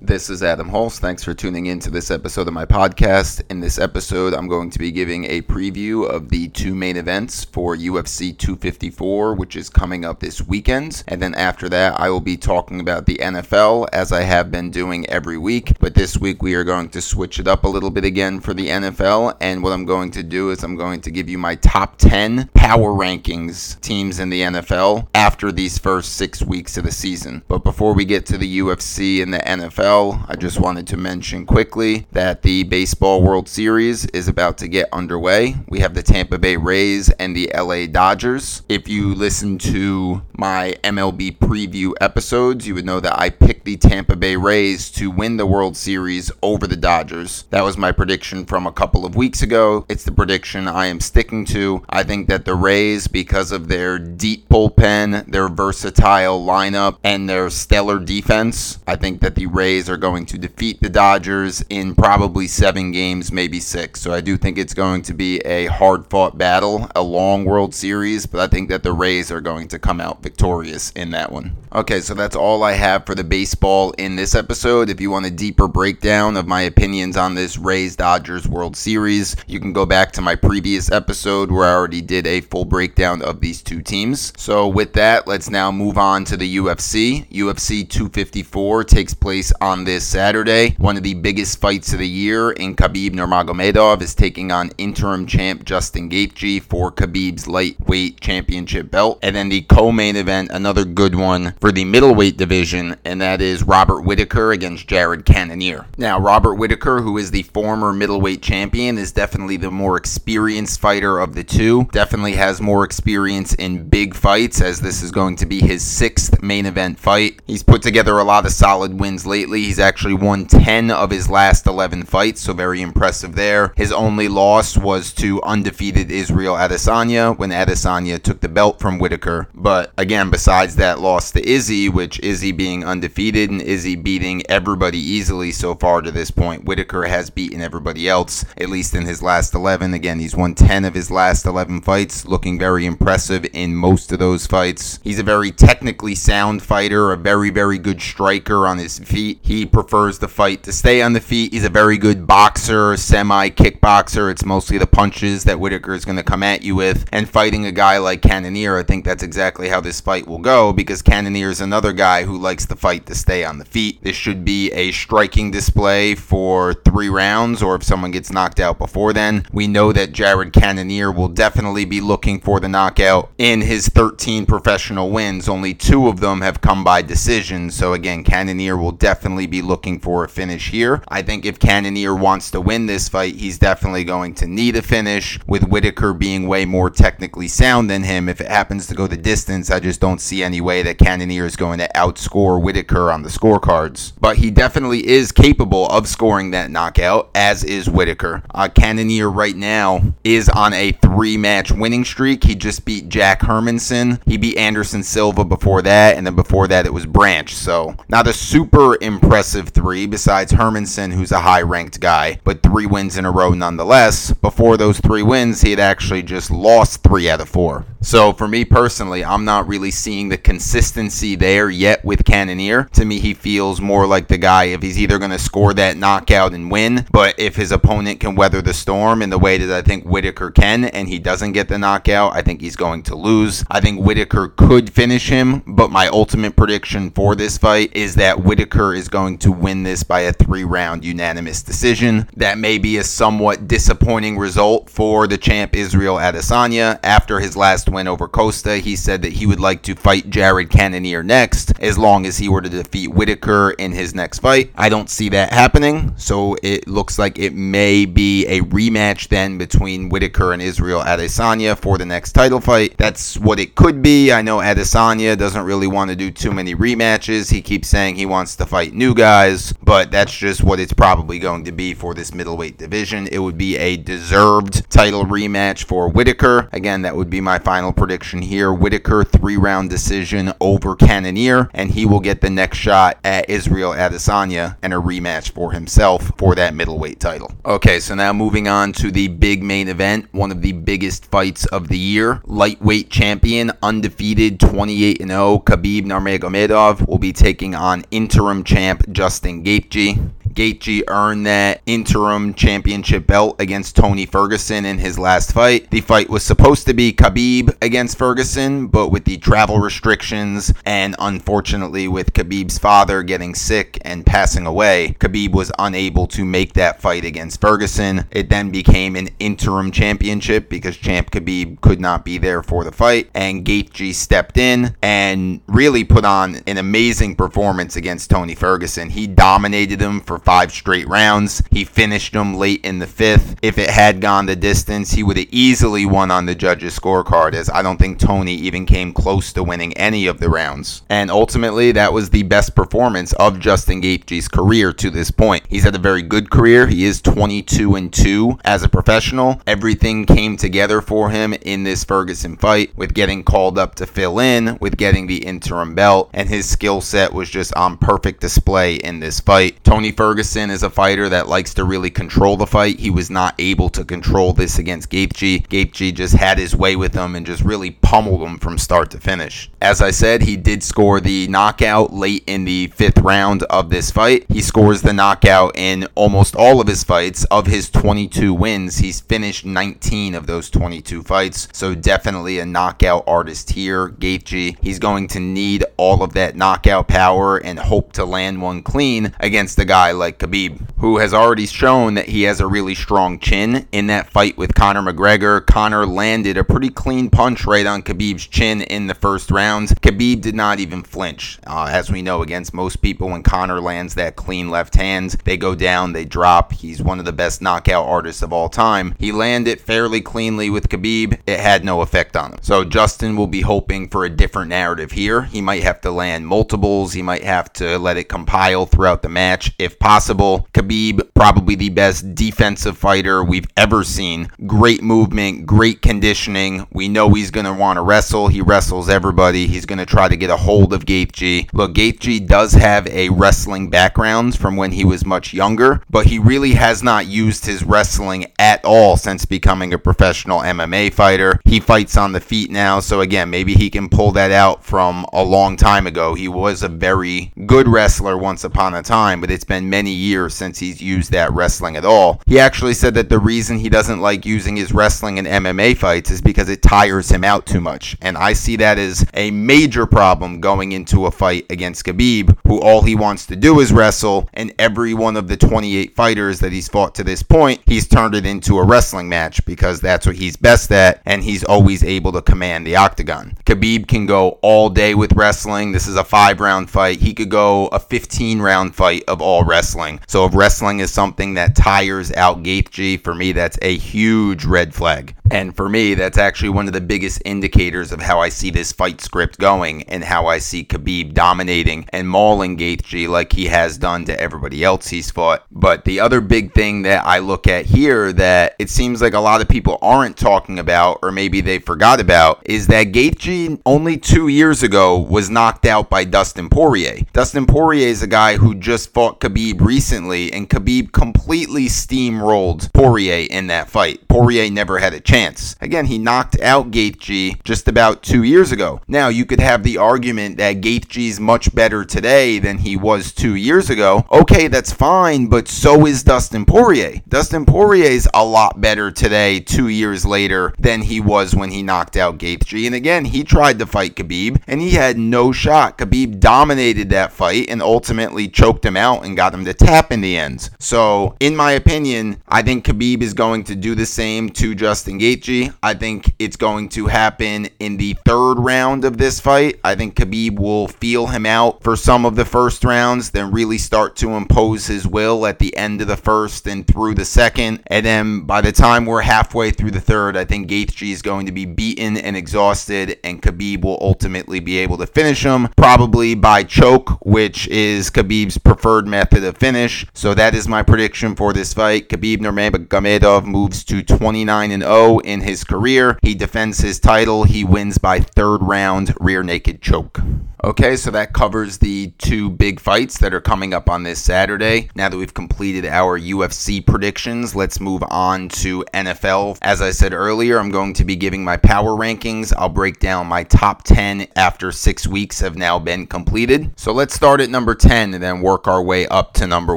This is Adam Holst. Thanks for tuning in to this episode of my podcast. In this episode, I'm going to be giving a preview of the two main events for UFC 254, which is coming up this weekend. And then after that, I will be talking about the NFL as I have been doing every week. But this week, we are going to switch it up a little bit again for the NFL. And what I'm going to do is I'm going to give you my top 10 power rankings teams in the NFL after these first six weeks of the season. But before we get to the UFC and the NFL, I just wanted to mention quickly that the Baseball World Series is about to get underway. We have the Tampa Bay Rays and the LA Dodgers. If you listen to my MLB preview episodes, you would know that I picked the Tampa Bay Rays to win the World Series over the Dodgers. That was my prediction from a couple of weeks ago. It's the prediction I am sticking to. I think that the Rays, because of their deep bullpen, their versatile lineup, and their stellar defense, I think that the Rays Rays are going to defeat the Dodgers in probably seven games, maybe six. So I do think it's going to be a hard fought battle, a long World Series, but I think that the Rays are going to come out victorious in that one. Okay, so that's all I have for the baseball in this episode. If you want a deeper breakdown of my opinions on this Rays Dodgers World Series, you can go back to my previous episode where I already did a full breakdown of these two teams. So with that, let's now move on to the UFC. UFC 254 takes place on on this Saturday. One of the biggest fights of the year in Khabib Nurmagomedov is taking on interim champ Justin Gaethje for Khabib's lightweight championship belt. And then the co-main event, another good one for the middleweight division, and that is Robert Whitaker against Jared Cannonier. Now, Robert Whitaker, who is the former middleweight champion, is definitely the more experienced fighter of the two. Definitely has more experience in big fights, as this is going to be his sixth main event fight. He's put together a lot of solid wins lately He's actually won 10 of his last 11 fights, so very impressive there. His only loss was to undefeated Israel Adesanya when Adesanya took the belt from Whitaker. But again, besides that loss to Izzy, which Izzy being undefeated and Izzy beating everybody easily so far to this point, Whitaker has beaten everybody else, at least in his last 11. Again, he's won 10 of his last 11 fights, looking very impressive in most of those fights. He's a very technically sound fighter, a very, very good striker on his feet. He prefers to fight to stay on the feet. He's a very good boxer, semi kickboxer. It's mostly the punches that Whitaker is going to come at you with. And fighting a guy like Cannonier, I think that's exactly how this fight will go because Cannonier is another guy who likes to fight to stay on the feet. This should be a striking display for three rounds, or if someone gets knocked out before then. We know that Jared Cannonier will definitely be looking for the knockout. In his 13 professional wins, only two of them have come by decision. So again, Cannonier will definitely definitely be looking for a finish here. I think if Cannonier wants to win this fight, he's definitely going to need a finish, with Whitaker being way more technically sound than him. If it happens to go the distance, I just don't see any way that Cannonier is going to outscore Whitaker on the scorecards. But he definitely is capable of scoring that knockout, as is Whitaker. Uh, Cannonier right now is on a three match winning streak. He just beat Jack Hermansson, He beat Anderson Silva before that, and then before that it was Branch. So not a super impressive impressive three, besides Hermansson, who's a high ranked guy, but three wins in a row nonetheless. Before those three wins, he had actually just lost three out of four. So for me personally, I'm not really seeing the consistency there yet with Cannonier. To me, he feels more like the guy if he's either going to score that knockout and win, but if his opponent can weather the storm in the way that I think Whitaker can, and he doesn't get the knockout, I think he's going to lose. I think Whitaker could finish him, but my ultimate prediction for this fight is that Whitaker is going to win this by a three round unanimous decision. That may be a somewhat disappointing result for the champ Israel Adesanya after his last win over Costa. He said that he would like to fight Jared Cannonier next as long as he were to defeat Whitaker in his next fight. I don't see that happening, so it looks like it may be a rematch then between Whitaker and Israel Adesanya for the next title fight. That's what it could be. I know Adesanya doesn't really want to do too many rematches. He keeps saying he wants to fight new guys, but that's just what it's probably going to be for this middleweight division. It would be a deserved title rematch for Whitaker. Again, that would be my final prediction here Whitaker, three round decision over Cannonier, and he will get the next shot at Israel Adesanya and a rematch for himself for that middleweight title. Okay, so now moving on to the big main event, one of the biggest fights of the year. Lightweight champion, undefeated 28 0, Khabib Nurmagomedov will be taking on interim champ champ Justin Gaethje. Gaethje earned that interim championship belt against Tony Ferguson in his last fight. The fight was supposed to be Khabib against Ferguson, but with the travel restrictions and unfortunately with Khabib's father getting sick and passing away, Khabib was unable to make that fight against Ferguson. It then became an interim championship because champ Khabib could not be there for the fight, and Gaethje stepped in and really put on an amazing performance against Tony Ferguson. He dominated him for five straight rounds. He finished them late in the fifth. If it had gone the distance, he would have easily won on the judges' scorecard, as I don't think Tony even came close to winning any of the rounds. And ultimately, that was the best performance of Justin Gaethje's career to this point. He's had a very good career. He is 22 and 2 as a professional. Everything came together for him in this Ferguson fight with getting called up to fill in, with getting the interim belt, and his skill set was just on perfect display in this fight. Tony Ferguson Ferguson is a fighter that likes to really control the fight. He was not able to control this against Gaethje. Gaethje just had his way with him and just really pummeled him from start to finish. As I said, he did score the knockout late in the fifth round of this fight. He scores the knockout in almost all of his fights. Of his 22 wins, he's finished 19 of those 22 fights. So definitely a knockout artist here, Gaethje. He's going to need all of that knockout power and hope to land one clean against a guy like like Khabib, who has already shown that he has a really strong chin. In that fight with Conor McGregor, Conor landed a pretty clean punch right on Khabib's chin in the first round. Khabib did not even flinch. Uh, as we know, against most people, when Conor lands that clean left hand, they go down, they drop. He's one of the best knockout artists of all time. He landed fairly cleanly with Khabib. It had no effect on him. So Justin will be hoping for a different narrative here. He might have to land multiples. He might have to let it compile throughout the match if possible possible. Khabib, probably the best defensive fighter we've ever seen. Great movement, great conditioning. We know he's going to want to wrestle. He wrestles everybody. He's going to try to get a hold of Gaethje. Look, Gaethje does have a wrestling background from when he was much younger, but he really has not used his wrestling at all since becoming a professional MMA fighter. He fights on the feet now, so again, maybe he can pull that out from a long time ago. He was a very good wrestler once upon a time, but it's been many many years since he's used that wrestling at all. He actually said that the reason he doesn't like using his wrestling in MMA fights is because it tires him out too much. And I see that as a major problem going into a fight against Khabib, who all he wants to do is wrestle, and every one of the 28 fighters that he's fought to this point, he's turned it into a wrestling match because that's what he's best at, and he's always able to command the octagon. Khabib can go all day with wrestling. This is a five round fight. He could go a 15 round fight of all wrestling wrestling. So if wrestling is something that tires out Gaethje, for me, that's a huge red flag. And for me, that's actually one of the biggest indicators of how I see this fight script going and how I see Khabib dominating and mauling Gaethje like he has done to everybody else he's fought. But the other big thing that I look at here that it seems like a lot of people aren't talking about or maybe they forgot about is that Gaethje only two years ago was knocked out by Dustin Poirier. Dustin Poirier is a guy who just fought Khabib recently and Khabib completely steamrolled Poirier in that fight. Poirier never had a chance chance. Again, he knocked out Gaethje just about two years ago. Now, you could have the argument that Gaethje's much better today than he was two years ago. Okay, that's fine, but so is Dustin Poirier. Dustin Poirier's a lot better today, two years later, than he was when he knocked out Gaethje. G. And again, he tried to fight Khabib, and he had no shot. Khabib dominated that fight and ultimately choked him out and got him to tap in the end. So, in my opinion, I think Khabib is going to do the same to Justin Gaethje Gaethje. I think it's going to happen in the third round of this fight. I think Khabib will feel him out for some of the first rounds, then really start to impose his will at the end of the first and through the second. And then by the time we're halfway through the third, I think Gaethje is going to be beaten and exhausted, and Khabib will ultimately be able to finish him, probably by choke, which is Khabib's preferred method of finish. So that is my prediction for this fight. Khabib Nurmagomedov moves to 29 and 0 in his career. He defends his title. He wins by third round rear naked choke. Okay, so that covers the two big fights that are coming up on this Saturday. Now that we've completed our UFC predictions, let's move on to NFL. As I said earlier, I'm going to be giving my power rankings. I'll break down my top 10 after six weeks have now been completed. So let's start at number 10 and then work our way up to number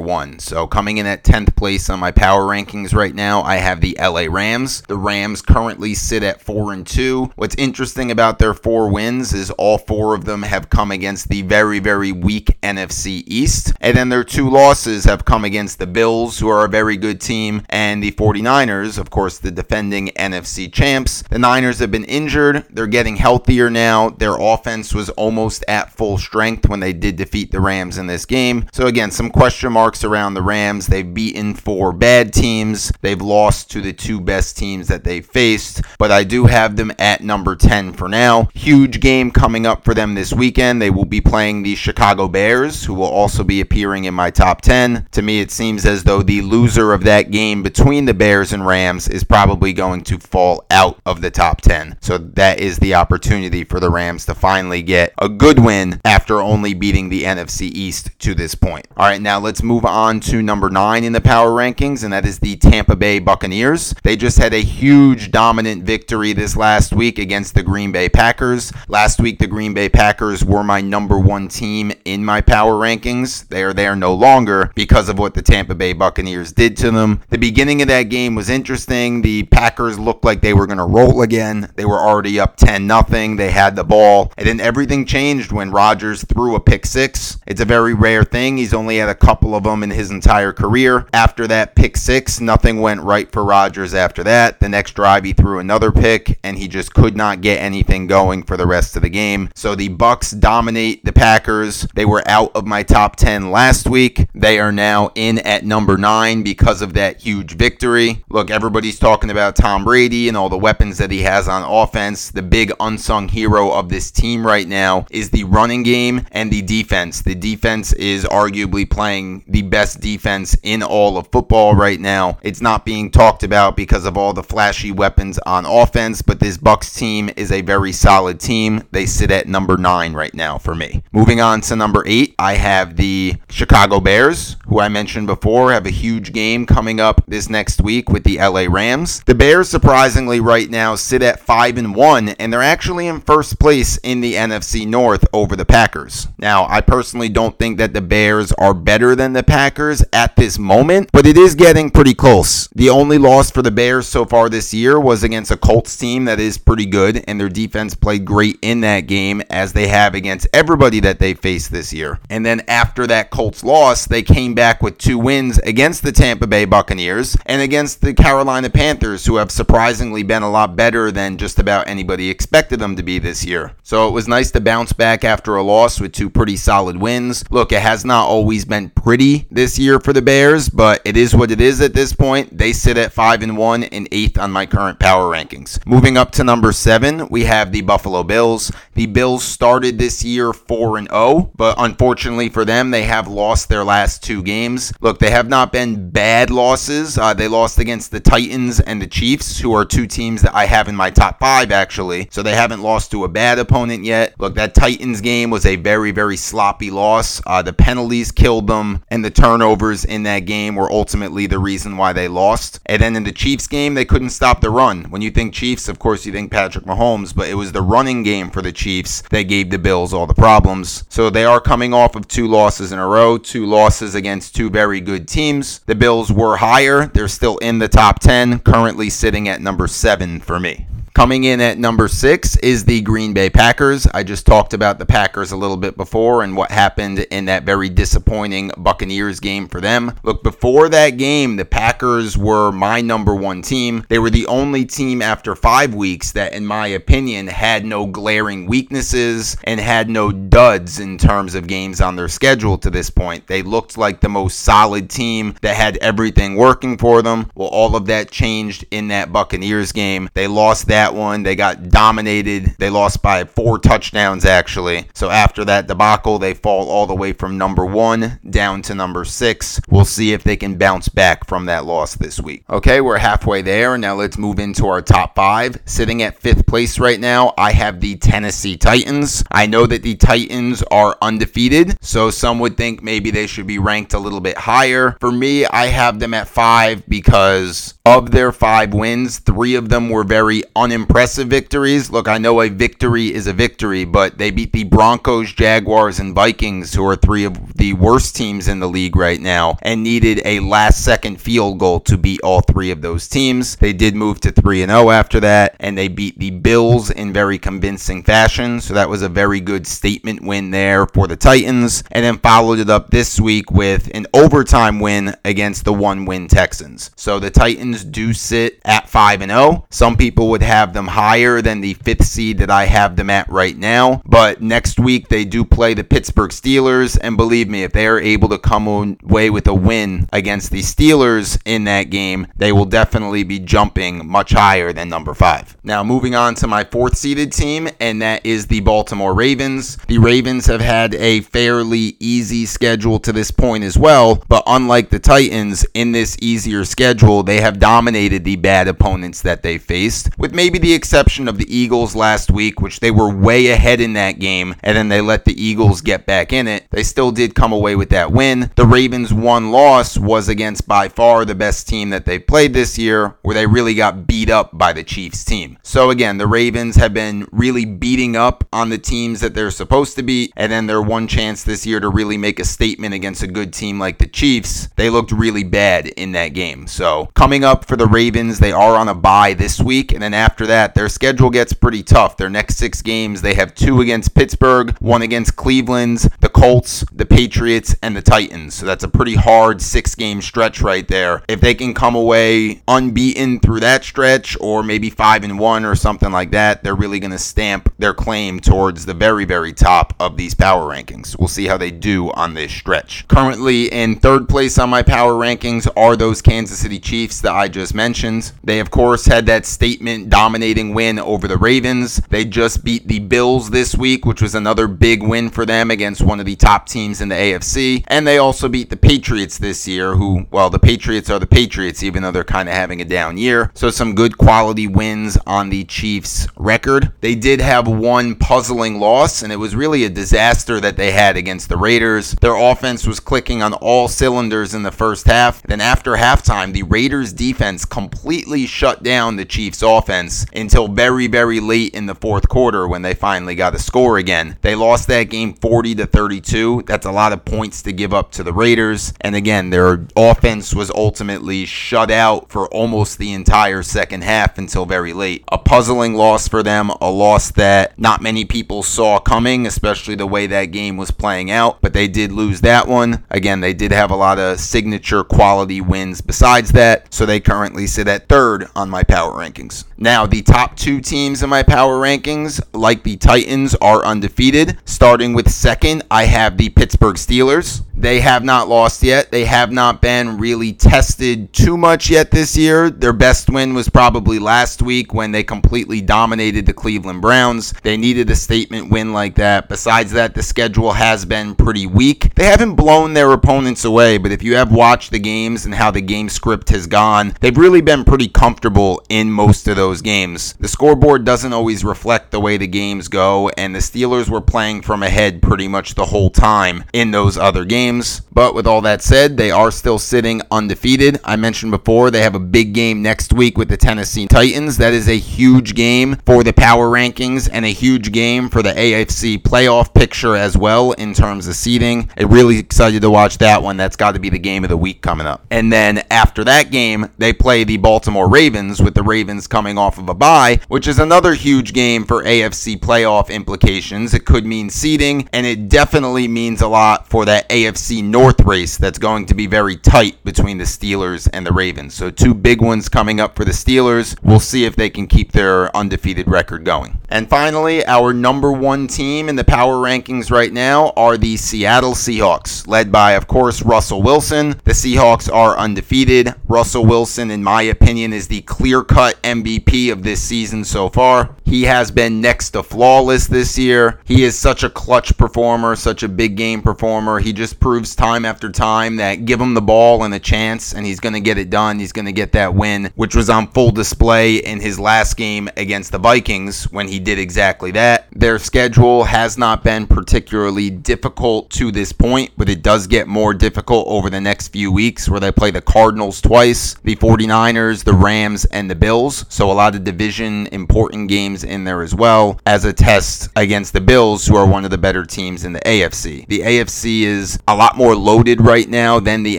one. So coming in at 10th place on my power rankings right now, I have the LA Rams. The Rams currently sit at 4 and 2. What's interesting about their four wins is all four of them have come against the very, very weak NFC East. And then their two losses have come against the Bills, who are a very good team, and the 49ers, of course, the defending NFC champs. The Niners have been injured. They're getting healthier now. Their offense was almost at full strength when they did defeat the Rams in this game. So, again, some question marks around the Rams. They've beaten four bad teams, they've lost to the two best teams that they faced, but I do have them at number 10 for now. Huge game coming up for them this weekend weekend, they will be playing the Chicago Bears, who will also be appearing in my top 10. To me, it seems as though the loser of that game between the Bears and Rams is probably going to fall out of the top 10. So that is the opportunity for the Rams to finally get a good win after only beating the NFC East to this point. All right, now let's move on to number nine in the power rankings, and that is the Tampa Bay Buccaneers. They just had a huge dominant victory this last week against the Green Bay Packers. Last week, the Green Bay Packers were my number one team in my power rankings. They are there no longer because of what the Tampa Bay Buccaneers did to them. The beginning of that game was interesting. The Packers looked like they were going to roll again. They were already up 10 nothing. They had the ball. And then everything changed when Rodgers threw a pick six. It's a very rare thing. He's only had a couple of them in his entire career. After that pick six, nothing went right for Rodgers after that. The next drive, he threw another pick, and he just could not get anything going for the rest of the game. So the Bucks dominate the Packers. They were out of my top 10 last week. They are now in at number 9 because of that huge victory. Look, everybody's talking about Tom Brady and all the weapons that he has on offense. The big unsung hero of this team right now is the running game and the defense. The defense is arguably playing the best defense in all of football right now. It's not being talked about because of all the flashy weapons on offense, but this Bucks team is a very solid team. They sit at number 9 right right now for me. Moving on to number eight, I have the Chicago Bears, who I mentioned before, have a huge game coming up this next week with the LA Rams. The Bears, surprisingly, right now sit at five and one, and they're actually in first place in the NFC North over the Packers. Now, I personally don't think that the Bears are better than the Packers at this moment, but it is getting pretty close. The only loss for the Bears so far this year was against a Colts team that is pretty good, and their defense played great in that game as they have against everybody that they faced this year. And then after that Colts loss, they came back with two wins against the Tampa Bay Buccaneers and against the Carolina Panthers, who have surprisingly been a lot better than just about anybody expected them to be this year. So it was nice to bounce back after a loss with two pretty solid wins. Look, it has not always been pretty this year for the Bears, but it is what it is at this point. They sit at 5 and 1 and 8th on my current power rankings. Moving up to number 7, we have the Buffalo Bills. The Bills started this this year 4 and 0, but unfortunately for them, they have lost their last two games. Look, they have not been bad losses. Uh, they lost against the Titans and the Chiefs, who are two teams that I have in my top five, actually. So they haven't lost to a bad opponent yet. Look, that Titans game was a very, very sloppy loss. Uh, the penalties killed them, and the turnovers in that game were ultimately the reason why they lost. And then in the Chiefs game, they couldn't stop the run. When you think Chiefs, of course, you think Patrick Mahomes, but it was the running game for the Chiefs that gave the Bills all the problems. So they are coming off of two losses in a row, two losses against two very good teams. The Bills were higher. They're still in the top 10, currently sitting at number 7 for me. Coming in at number six is the Green Bay Packers. I just talked about the Packers a little bit before and what happened in that very disappointing Buccaneers game for them. Look, before that game, the Packers were my number one team. They were the only team after five weeks that, in my opinion, had no glaring weaknesses and had no duds in terms of games on their schedule to this point. They looked like the most solid team that had everything working for them. Well, all of that changed in that Buccaneers game. They lost that that one. They got dominated. They lost by four touchdowns, actually. So after that debacle, they fall all the way from number one down to number six. We'll see if they can bounce back from that loss this week. Okay, we're halfway there. Now let's move into our top five. Sitting at fifth place right now, I have the Tennessee Titans. I know that the Titans are undefeated, so some would think maybe they should be ranked a little bit higher. For me, I have them at five because of their five wins, three of them were very unimpressive victories. Look, I know a victory is a victory, but they beat the Broncos, Jaguars, and Vikings, who are three of the worst teams in the league right now, and needed a last second field goal to beat all three of those teams. They did move to 3 0 after that, and they beat the Bills in very convincing fashion. So that was a very good statement win there for the Titans, and then followed it up this week with an overtime win against the one win Texans. So the Titans do sit at 5 and 0. Some people would have them higher than the 5th seed that I have them at right now, but next week they do play the Pittsburgh Steelers and believe me, if they are able to come away with a win against the Steelers in that game, they will definitely be jumping much higher than number 5. Now, moving on to my 4th seeded team, and that is the Baltimore Ravens. The Ravens have had a fairly easy schedule to this point as well, but unlike the Titans in this easier schedule, they have dominated the bad opponents that they faced, with maybe the exception of the Eagles last week, which they were way ahead in that game, and then they let the Eagles get back in it. They still did come away with that win. The Ravens' one loss was against by far the best team that they played this year, where they really got beat up by the Chiefs team. So again, the Ravens have been really beating up on the teams that they're supposed to beat, and then their one chance this year to really make a statement against a good team like the Chiefs, they looked really bad in that game. So coming up for the Ravens. They are on a bye this week, and then after that, their schedule gets pretty tough. Their next six games, they have two against Pittsburgh, one against Cleveland's, the Colts, the Patriots, and the Titans. So that's a pretty hard six game stretch right there. If they can come away unbeaten through that stretch, or maybe five and one or something like that, they're really going to stamp their claim towards the very, very top of these power rankings. We'll see how they do on this stretch. Currently in third place on my power rankings are those Kansas City Chiefs that I just mentioned. They, of course, had that statement dominating win over the Ravens. They just beat the Bills this week, which was another big win for them against one of the top teams in the AFC. And they also beat the Patriots this year, who, well, the Patriots are the Patriots, even though they're kind of having a down year. So some good quality wins on the Chiefs' record. They did have one puzzling loss, and it was really a disaster that they had against the Raiders. Their offense was clicking on all cylinders in the first half. Then after halftime, the Raiders' defense defense completely shut down the Chiefs' offense until very, very late in the fourth quarter when they finally got a score again. They lost that game 40 to 32. That's a lot of points to give up to the Raiders. And again, their offense was ultimately shut out for almost the entire second half until very late. A puzzling loss for them, a loss that not many people saw coming, especially the way that game was playing out, but they did lose that one. Again, they did have a lot of signature quality wins besides that, so they currently sit at third on my power rankings. Now, the top two teams in my power rankings, like the Titans, are undefeated. Starting with second, I have the Pittsburgh Steelers. They have not lost yet. They have not been really tested too much yet this year. Their best win was probably last week when they completely dominated the Cleveland Browns. They needed a statement win like that. Besides that, the schedule has been pretty weak. They haven't blown their opponents away, but if you have watched the games and how the game script has gone, they've really been pretty comfortable in most of those games. The scoreboard doesn't always reflect the way the games go, and the Steelers were playing from ahead pretty much the whole time in those other games games. But with all that said, they are still sitting undefeated. I mentioned before they have a big game next week with the Tennessee Titans. That is a huge game for the power rankings and a huge game for the AFC playoff picture as well in terms of seeding. I'm really excited to watch that one. That's got to be the game of the week coming up. And then after that game, they play the Baltimore Ravens with the Ravens coming off of a bye, which is another huge game for AFC playoff implications. It could mean seeding, and it definitely means a lot for that AFC North race that's going to be very tight between the Steelers and the Ravens. So, two big ones coming up for the Steelers. We'll see if they can keep their undefeated record going. And finally, our number one team in the power rankings right now are the Seattle Seahawks, led by, of course, Russell Wilson. The Seahawks are undefeated. Russell Wilson, in my opinion, is the clear cut MVP of this season so far. He has been next to flawless this year. He is such a clutch performer, such a big game performer. He just proves time after time that give him the ball and a chance, and he's going to get it done. He's going to get that win, which was on full display in his last game against the Vikings when he did exactly that. Their schedule has not been particularly difficult to this point, but it does get more difficult over the next few weeks where they play the Cardinals twice, the 49ers, the Rams, and the Bills. So a lot of division important games in there as well as a test against the Bills, who are one of the better teams in the AFC. The AFC is a lot more loaded right now than the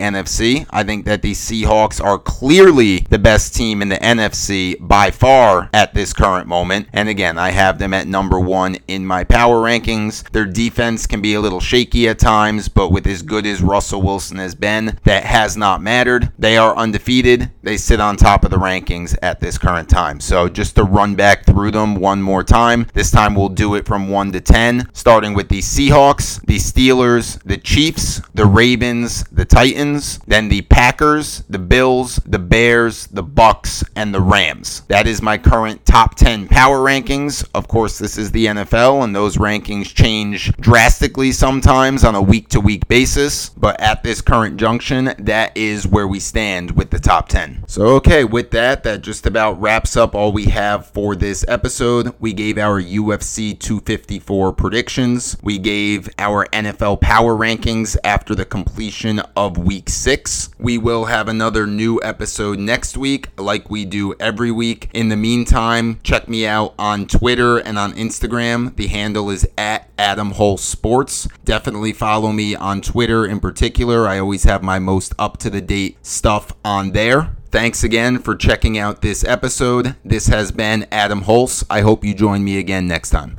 NFC. I think that the Seahawks are clearly the best team in the NFC by far at this current moment. And again, I have them at number one in my power rankings. Their defense can be a little shaky at times, but with as good as Russell Wilson has been, that has not mattered. They are undefeated. They sit on top of the rankings at this current time. So just to run back through them, one more time. This time we'll do it from 1 to 10, starting with the Seahawks, the Steelers, the Chiefs, the Ravens, the Titans, then the Packers, the Bills, the Bears, the Bucks, and the Rams. That is my current top 10 power rankings. Of course, this is the NFL, and those rankings change drastically sometimes on a week to week basis. But at this current junction, that is where we stand with the top 10. So, okay, with that, that just about wraps up all we have for this episode we gave our UFC 254 predictions. We gave our NFL power rankings after the completion of week six. We will have another new episode next week, like we do every week. In the meantime, check me out on Twitter and on Instagram. The handle is at Adam Hull Sports. Definitely follow me on Twitter in particular. I always have my most up to the date stuff on there. Thanks again for checking out this episode. This has been Adam Hulse. I hope you join me again next time.